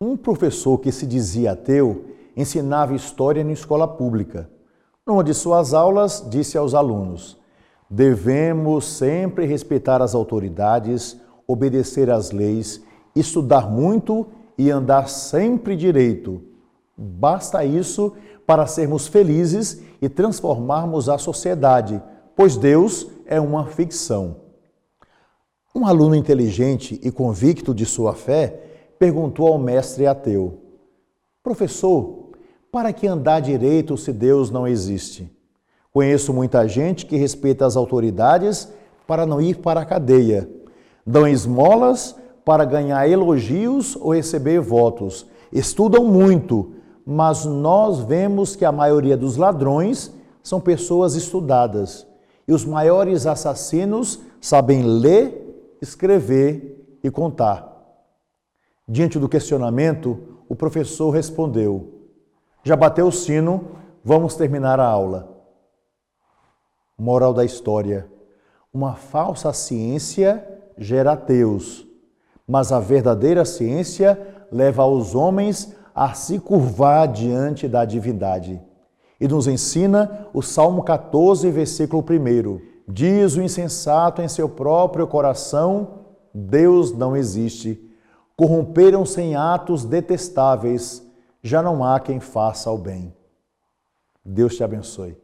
Um professor que se dizia ateu ensinava história na escola pública. Numa de suas aulas, disse aos alunos: devemos sempre respeitar as autoridades, obedecer às leis, estudar muito e andar sempre direito. Basta isso para sermos felizes e transformarmos a sociedade, pois Deus é uma ficção. Um aluno inteligente e convicto de sua fé perguntou ao mestre ateu: Professor, para que andar direito se Deus não existe? Conheço muita gente que respeita as autoridades para não ir para a cadeia, dão esmolas para ganhar elogios ou receber votos, estudam muito, mas nós vemos que a maioria dos ladrões são pessoas estudadas e os maiores assassinos sabem ler, escrever e contar. Diante do questionamento, o professor respondeu: Já bateu o sino, vamos terminar a aula. Moral da história: Uma falsa ciência gera ateus, mas a verdadeira ciência leva os homens a se curvar diante da divindade. E nos ensina o Salmo 14, versículo 1. Diz o insensato em seu próprio coração: Deus não existe corromperam-se em atos detestáveis, já não há quem faça o bem. Deus te abençoe.